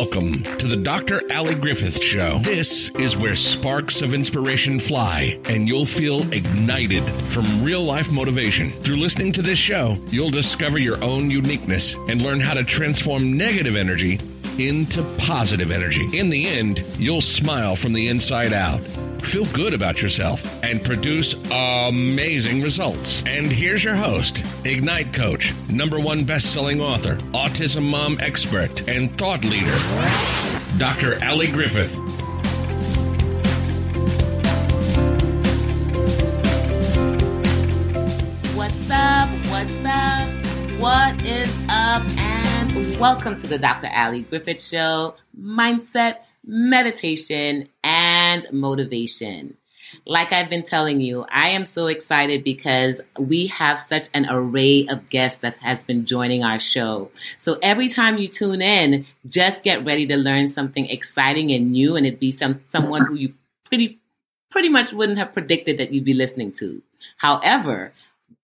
Welcome to the Dr. Ali Griffith Show. This is where sparks of inspiration fly and you'll feel ignited from real life motivation. Through listening to this show, you'll discover your own uniqueness and learn how to transform negative energy into positive energy. In the end, you'll smile from the inside out feel good about yourself, and produce amazing results. And here's your host, Ignite Coach, number one best-selling author, autism mom expert, and thought leader, Dr. Ali Griffith. What's up? What's up? What is up? And welcome to the Dr. Ali Griffith Show, Mindset meditation, and motivation. Like I've been telling you, I am so excited because we have such an array of guests that has been joining our show. So every time you tune in, just get ready to learn something exciting and new, and it'd be some someone who you pretty pretty much wouldn't have predicted that you'd be listening to. However,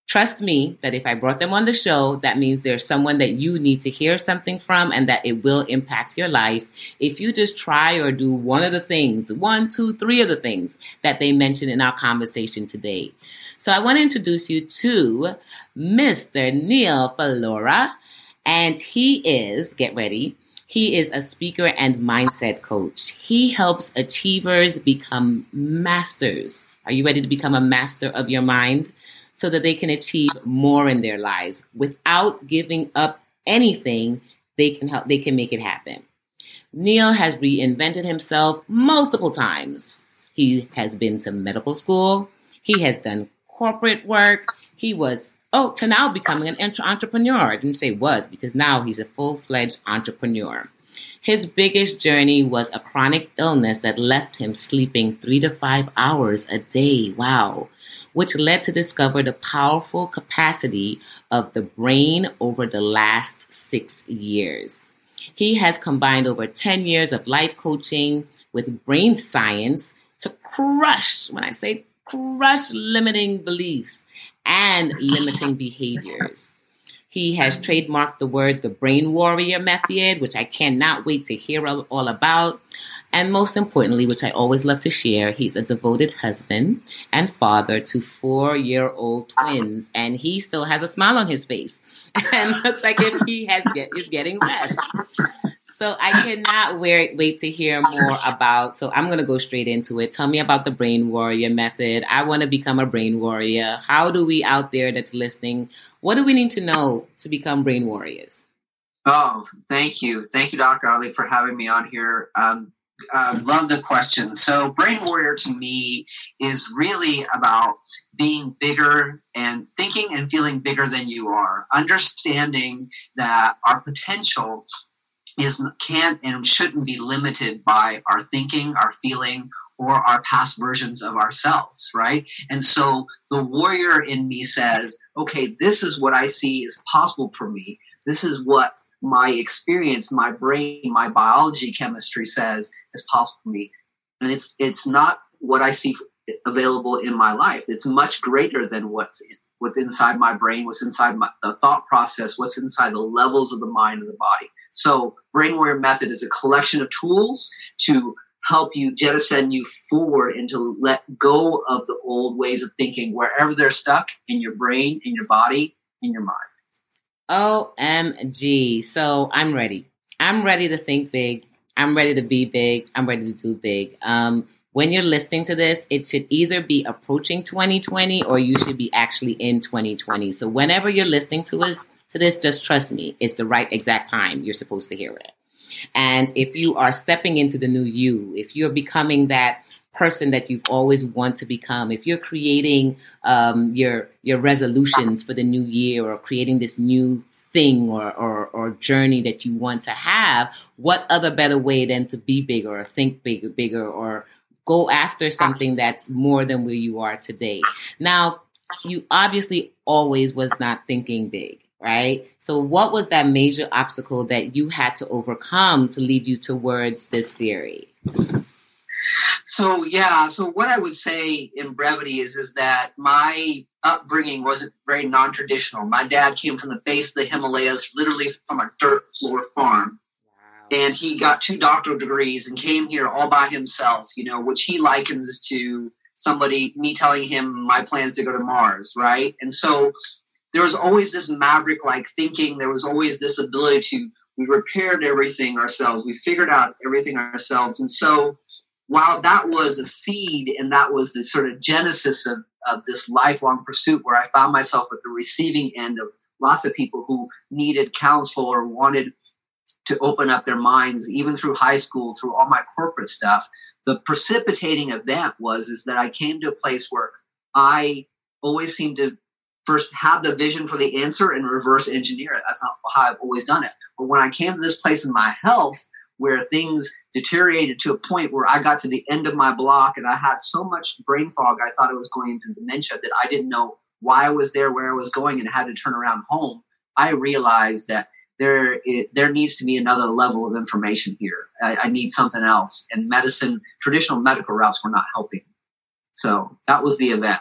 trust me that if I brought them on the show, that means there's someone that you need to hear something from and that it will impact your life. If you just try or do one of the things, one, two, three of the things that they mentioned in our conversation today. So I want to introduce you to Mr. Neal Phalora, and he is, get ready, he is a speaker and mindset coach. He helps achievers become masters. Are you ready to become a master of your mind? So that they can achieve more in their lives. Without giving up anything they can help they can make it happen. Neal has reinvented himself multiple times. He has been to medical school. He has done corporate work. He was oh to now becoming an entrepreneur. I didn't say was because now he's a full-fledged entrepreneur. His biggest journey was a chronic illness that left him sleeping three to five hours a day. Wow which led to discover the powerful capacity of the brain over the last six years. He has combined over 10 years of life coaching with brain science to crush, when I say crush limiting beliefs and limiting behaviors. He has trademarked the word the brain warrior method, which I cannot wait to hear all about. And most importantly, which I always love to share, he's a devoted husband and father to four year old twins. And he still has a smile on his face and looks like if he has get, is getting rest. So I cannot wait, wait to hear more about. So I'm going to go straight into it. Tell me about the brain warrior method. I want to become a brain warrior. How do we out there that's listening? What do we need to know to become brain warriors? Oh, thank you. Thank you, Dr. Ali, for having me on here. Um, uh, love the question. So, Brain Warrior to me is really about being bigger and thinking and feeling bigger than you are, understanding that our potential is can't and shouldn't be limited by our thinking, our feeling, or our past versions of ourselves, right? And so the warrior in me says, okay, this is what I see is possible for me. This is what my experience, my brain, my biology chemistry says is possible for me. And it's it's not what I see available in my life. It's much greater than what's in, what's inside my brain, what's inside my the thought process, what's inside the levels of the mind and the body. So, Brain Warrior Method is a collection of tools to help you jettison you forward and to let go of the old ways of thinking wherever they're stuck in your brain, in your body, in your mind. OMG. So I'm ready. I'm ready to think big. I'm ready to be big. I'm ready to do big. Um, when you're listening to this, it should either be approaching 2020 or you should be actually in 2020. So whenever you're listening to us to this, just trust me, it's the right exact time you're supposed to hear it. And if you are stepping into the new you, if you're becoming that person that you've always want to become, if you're creating um, your your resolutions for the new year or creating this new thing or, or, or journey that you want to have, what other better way than to be bigger or think bigger, bigger or go after something that's more than where you are today. Now, you obviously always was not thinking big, right? So what was that major obstacle that you had to overcome to lead you towards this theory? So yeah, so what I would say in brevity is is that my upbringing wasn't very non-traditional. My dad came from the base of the Himalayas, literally from a dirt floor farm. And he got two doctoral degrees and came here all by himself, you know, which he likens to somebody, me telling him my plans to go to Mars, right? And so there was always this maverick like thinking. There was always this ability to, we repaired everything ourselves. We figured out everything ourselves. And so while that was a seed and that was the sort of genesis of, of this lifelong pursuit where I found myself at the receiving end of lots of people who needed counsel or wanted to open up their minds, even through high school, through all my corporate stuff. The precipitating event was is that I came to a place where I always seemed to first have the vision for the answer and reverse engineer it. That's not how I've always done it. But when I came to this place in my health where things deteriorated to a point where I got to the end of my block and I had so much brain fog, I thought I was going into dementia that I didn't know why I was there, where I was going, and had to turn around home. I realized that there it, there needs to be another level of information here. I, I need something else, and medicine, traditional medical routes were not helping. So that was the event.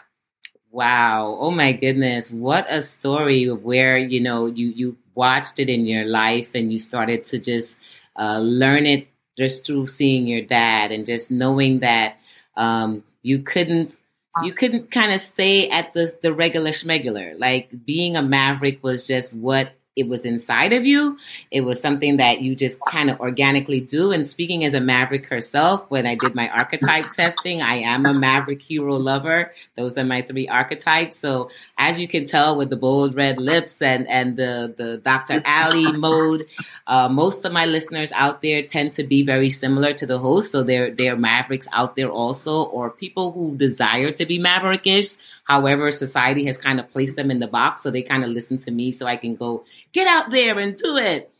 Wow. Oh my goodness. What a story of where, you know, you, you watched it in your life and you started to just uh, learn it just through seeing your dad and just knowing that um, you couldn't you couldn't kind of stay at the the regular schmegular. Like being a maverick was just what it was inside of you. It was something that you just kind of organically do. And speaking as a maverick herself, when I did my archetype testing, I am a maverick hero lover. Those are my three archetypes. So as you can tell with the bold red lips and, and the, the Dr. Ali mode, uh, most of my listeners out there tend to be very similar to the host. So they're, they're mavericks out there also, or people who desire to be maverickish However, society has kind of placed them in the box, so they kind of listen to me so I can go, get out there and do it.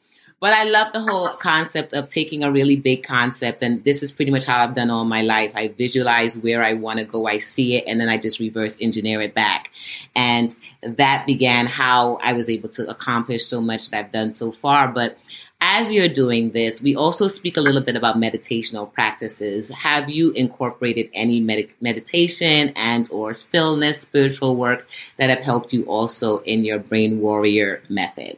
But I love the whole concept of taking a really big concept, and this is pretty much how I've done all my life. I visualize where I want to go, I see it, and then I just reverse engineer it back. And that began how I was able to accomplish so much that I've done so far. But as you're doing this, we also speak a little bit about meditational practices. Have you incorporated any med- meditation and or stillness spiritual work that have helped you also in your brain warrior method?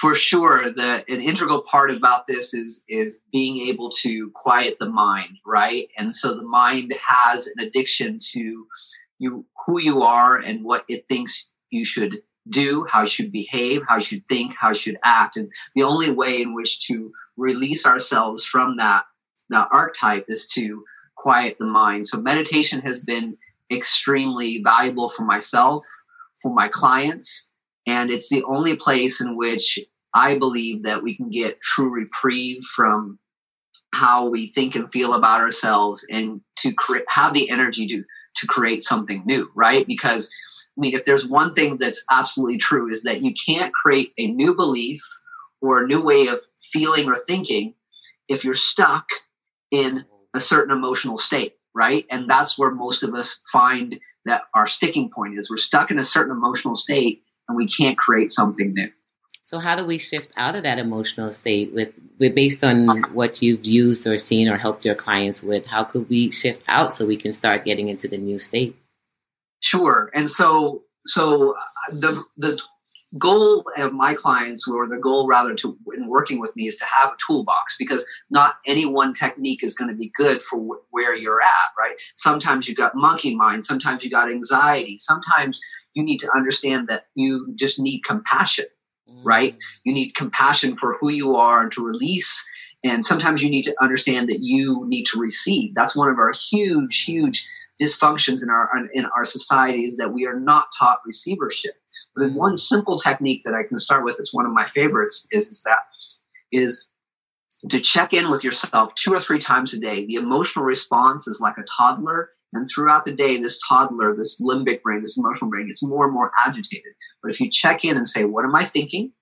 For sure, the an integral part about this is is being able to quiet the mind, right? And so the mind has an addiction to you who you are and what it thinks you should do, how you should behave, how you should think, how you should act. And the only way in which to release ourselves from that, that archetype is to quiet the mind. So meditation has been extremely valuable for myself, for my clients, and it's the only place in which I believe that we can get true reprieve from how we think and feel about ourselves and to create have the energy to to create something new, right? Because I mean, if there's one thing that's absolutely true, is that you can't create a new belief or a new way of feeling or thinking if you're stuck in a certain emotional state, right? And that's where most of us find that our sticking point is. We're stuck in a certain emotional state and we can't create something new. So how do we shift out of that emotional state with, with based on what you've used or seen or helped your clients with? How could we shift out so we can start getting into the new state? Sure. And so, so uh, the the goal of my clients, or the goal rather to in working with me, is to have a toolbox because not any one technique is going to be good for wh- where you're at. Right? Sometimes you've got monkey mind. Sometimes you got anxiety. Sometimes you need to understand that you just need compassion. Mm. Right? You need compassion for who you are and to release. And sometimes you need to understand that you need to receive. That's one of our huge, huge dysfunctions in our in our society is that we are not taught receivership. But one simple technique that I can start with is one of my favorites is, is that is to check in with yourself two or three times a day. The emotional response is like a toddler, and throughout the day, this toddler, this limbic brain, this emotional brain gets more and more agitated. But if you check in and say, What am I thinking?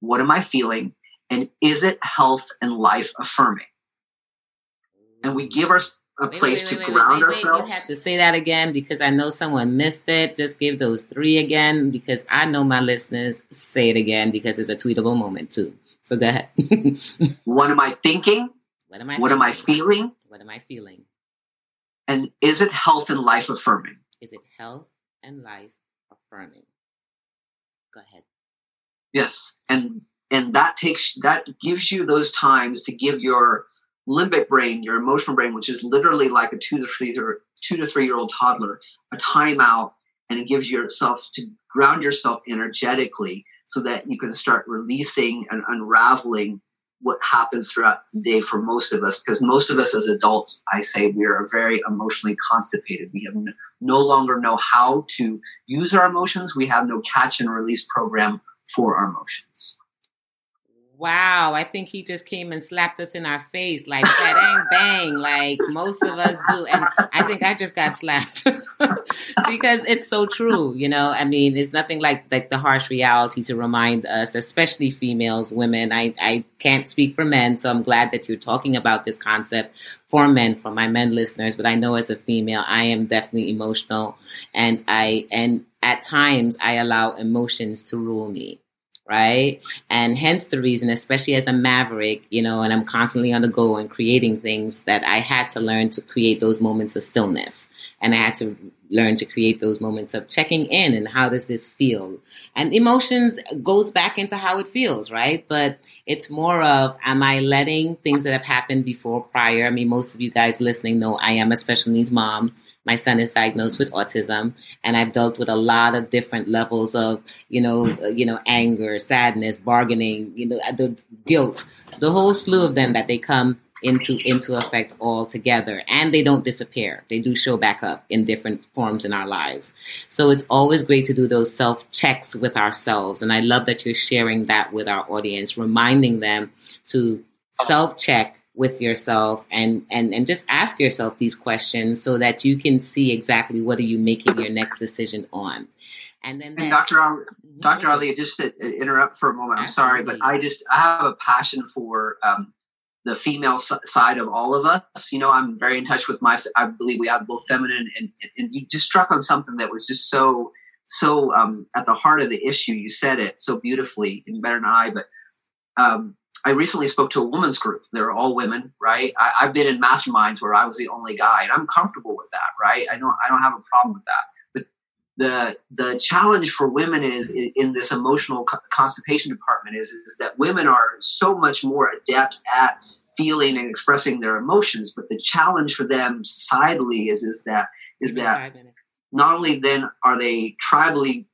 What am I feeling? And is it health and life affirming? And we give our a place wait, wait, wait, to ground ourselves. You have to say that again because I know someone missed it. Just give those three again because I know my listeners say it again because it's a tweetable moment too. So go ahead. what am I thinking? What am I? What thinking? am I feeling? What am I feeling? And is it health and life affirming? Is it health and life affirming? Go ahead. Yes, and and that takes that gives you those times to give your limbic brain, your emotional brain, which is literally like a two to three two to three year old toddler, a timeout, and it gives yourself to ground yourself energetically so that you can start releasing and unraveling what happens throughout the day for most of us. Because most of us as adults i say we are very emotionally constipated. We have no longer know how to use our emotions. We have no catch and release program for our emotions wow, I think he just came and slapped us in our face like bang bang, like most of us do. And I think I just got slapped because it's so true. You know, I mean, it's nothing like like the harsh reality to remind us, especially females, women. I I can't speak for men, so I'm glad that you're talking about this concept for men, for my men listeners. But I know as a female, I am definitely emotional, and I and at times I allow emotions to rule me right? And hence the reason, especially as a maverick, you know, and I'm constantly on the go and creating things, that I had to learn to create those moments of stillness. And I had to learn to create those moments of checking in and how does this feel? And emotions goes back into how it feels, right? But it's more of, am I letting things that have happened before prior? I mean, most of you guys listening know I am a special needs mom my son is diagnosed with autism and i've dealt with a lot of different levels of you know uh, you know anger sadness bargaining you know the guilt the whole slew of them that they come into into effect all together and they don't disappear. They do show back up in different forms in our lives. So it's always great to do those self checks with ourselves and i love that you're sharing that with our audience reminding them to self check with yourself and, and, and just ask yourself these questions so that you can see exactly what are you making your next decision on. And then, and Dr. Ali, Dr. Ali, just to interrupt for a moment, I'm sorry, but I just, I have a passion for, um, the female side of all of us. You know, I'm very in touch with my, I believe we have both feminine and, and you just struck on something that was just so, so um, at the heart of the issue. You said it so beautifully and better than I, but um, I recently spoke to a women's group. They're all women, right? I, have been in masterminds where I was the only guy, and I'm comfortable with that, right? I don't I don't have a problem with that. But the the challenge for women is in, in this emotional constipation department is is that women are so much more adept at feeling and expressing their emotions. But the challenge for them societally is is that is that not only then are they tribally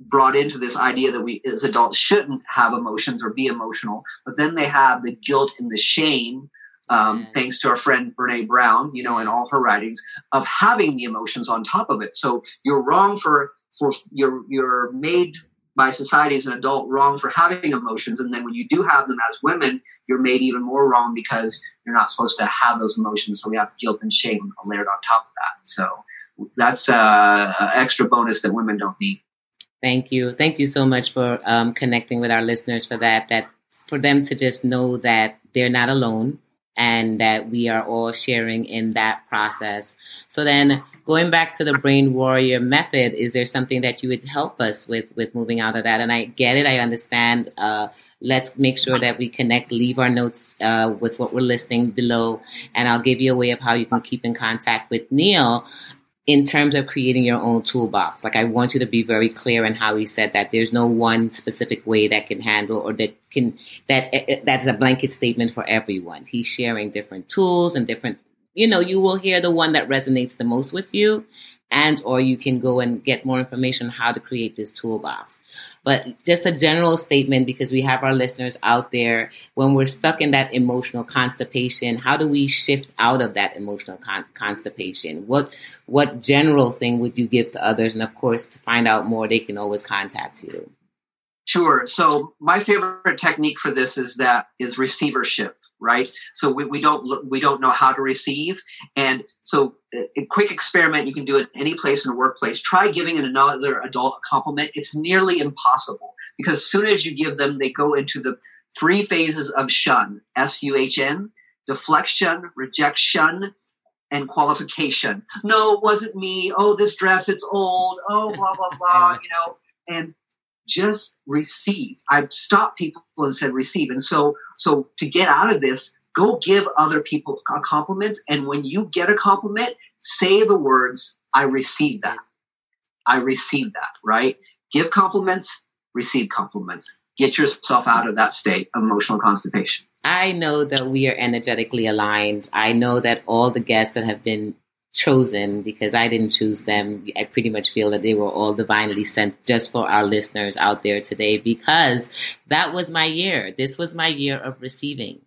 brought into this idea that we as adults shouldn't have emotions or be emotional, but then they have the guilt and the shame, um, yes. thanks to our friend Brene Brown, you know, in all her writings, of having the emotions on top of it. So you're wrong for for you're you're made by society as an adult wrong for having emotions, and then when you do have them as women, you're made even more wrong because you're not supposed to have those emotions. So we have guilt and shame layered on top of that. So that's uh, an extra bonus that women don't need. Thank you. Thank you so much for um, connecting with our listeners for that. That for them to just know that they're not alone and that we are all sharing in that process. So then going back to the brain warrior method, is there something that you would help us with with moving out of that? And I get it, I understand. Uh, let's make sure that we connect, leave our notes uh, with what we're listening below, and I'll give you a way of how you can keep in contact with Neal in terms of creating your own toolbox. Like I want you to be very clear in how he said that there's no one specific way that can handle or that can that eh, eh, that's a blanket statement for everyone. He's sharing different tools and different you know, you will hear the one that resonates the most with you and or you can go and get more information on how to create this toolbox. But just a general statement because we have our listeners out there when we're stuck in that emotional constipation, how do we shift out of that emotional con- constipation? What what general thing would you give to others? And of course, to find out more, they can always contact you. Sure. So my favorite technique for this is that is receivership right? So we, we don't we don't know how to receive, and so a quick experiment you can do it any place in a workplace. Try giving another adult a compliment. It's nearly impossible because as soon as you give them, they go into the three phases of shun: S U H N, deflection, rejection, and qualification. No, it wasn't me. Oh, this dress, it's old. Oh, blah blah blah. you know, and just receive. I've stopped people and said receive. And so, so to get out of this, go give other people compliments. And when you get a compliment, say the words, I receive that. I receive that, right? Give compliments, receive compliments. get yourself out of that state of emotional constipation. I know that we are energetically aligned. I know that all the guests that have been chosen because I didn't choose them. I pretty much feel that they were all divinely sent just for our listeners out there today because that was my year. This was my year of receiving.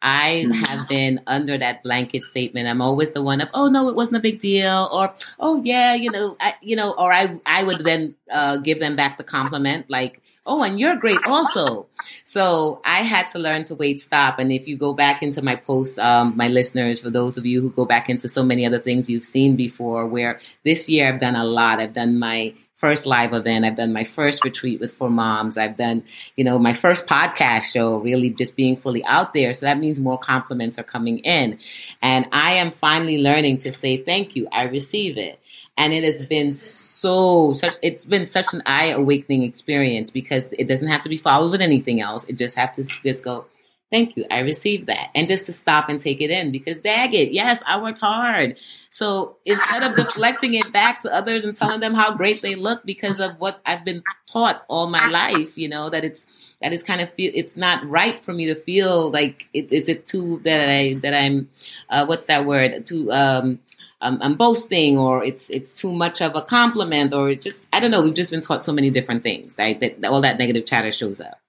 I mm-hmm. have been under that blanket statement. I'm always the one of, oh no, it wasn't a big deal, or oh yeah, you know, I, you know, or I I would then uh, give them back the compliment like, oh, and you're great also. So I had to learn to wait, stop. And if you go back into my posts, um, my listeners, for those of you who go back into so many other things you've seen before, where this year I've done a lot. I've done my first live event. I've done my first retreat with for moms. I've done, you know, my first podcast show, really just being fully out there. So that means more compliments are coming in. And I am finally learning to say thank you. I receive it and it has been so such it's been such an eye awakening experience because it doesn't have to be followed with anything else. It just have to just go thank you i received that. And just to stop and take it in because dag it yes i worked hard. So instead of deflecting it back to others and telling them how great they look because of what i've been taught all my life you know that it's that it's kind of feel it's not right for me to feel like it, is it too that i that i'm uh, what's that word? Too um um, I'm boasting or it's it's too much of a compliment or it just I don't know. We've just been taught so many different things, right? That, that all that negative chatter shows up.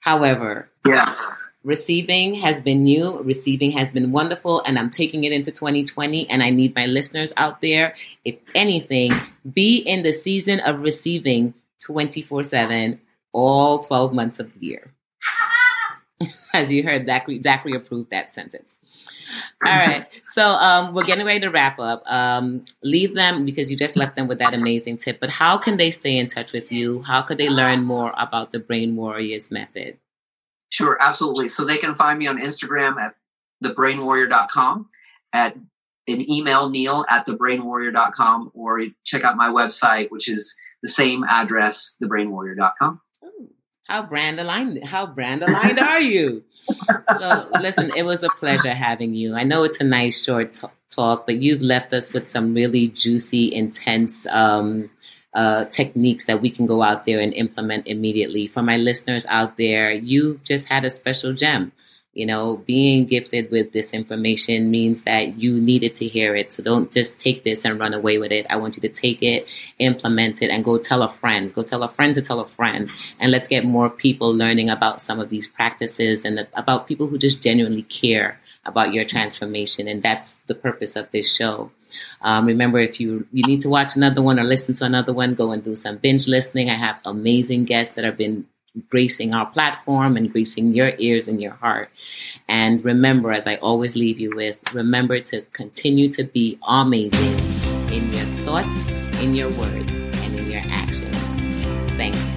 However, yes, receiving has been new. Receiving has been wonderful, and I'm taking it into 2020. And I need my listeners out there, if anything, be in the season of receiving 24 seven, all 12 months of the year. As you heard, Zachary, Zachary approved that sentence. All right. So um, we're getting ready to wrap up. Um, leave them because you just left them with that amazing tip. But how can they stay in touch with you? How could they learn more about the Brain Warriors method? Sure, absolutely. So they can find me on Instagram at thebrainwarrior.com, at an email neal at thebrainwarrior.com, or check out my website, which is the same address, thebrainwarrior.com. How brand aligned? How brand aligned are you? So, listen, it was a pleasure having you. I know it's a nice short t- talk, but you've left us with some really juicy, intense um, uh, techniques that we can go out there and implement immediately. For my listeners out there, you just had a special gem. You know, being gifted with this information means that you needed to hear it. So don't just take this and run away with it. I want you to take it, implement it, and go tell a friend. Go tell a friend to tell a friend. And let's get more people learning about some of these practices and about people who just genuinely care about your transformation. And that's the purpose of this show. Um, remember, if you you need to watch another one or listen to another one, go and do some binge listening. I have amazing guests that have been gracing our platform and gracing your ears and your heart. And remember, as I always leave you with, remember to continue to be amazing in your thoughts, in your words, and in your actions. Thanks.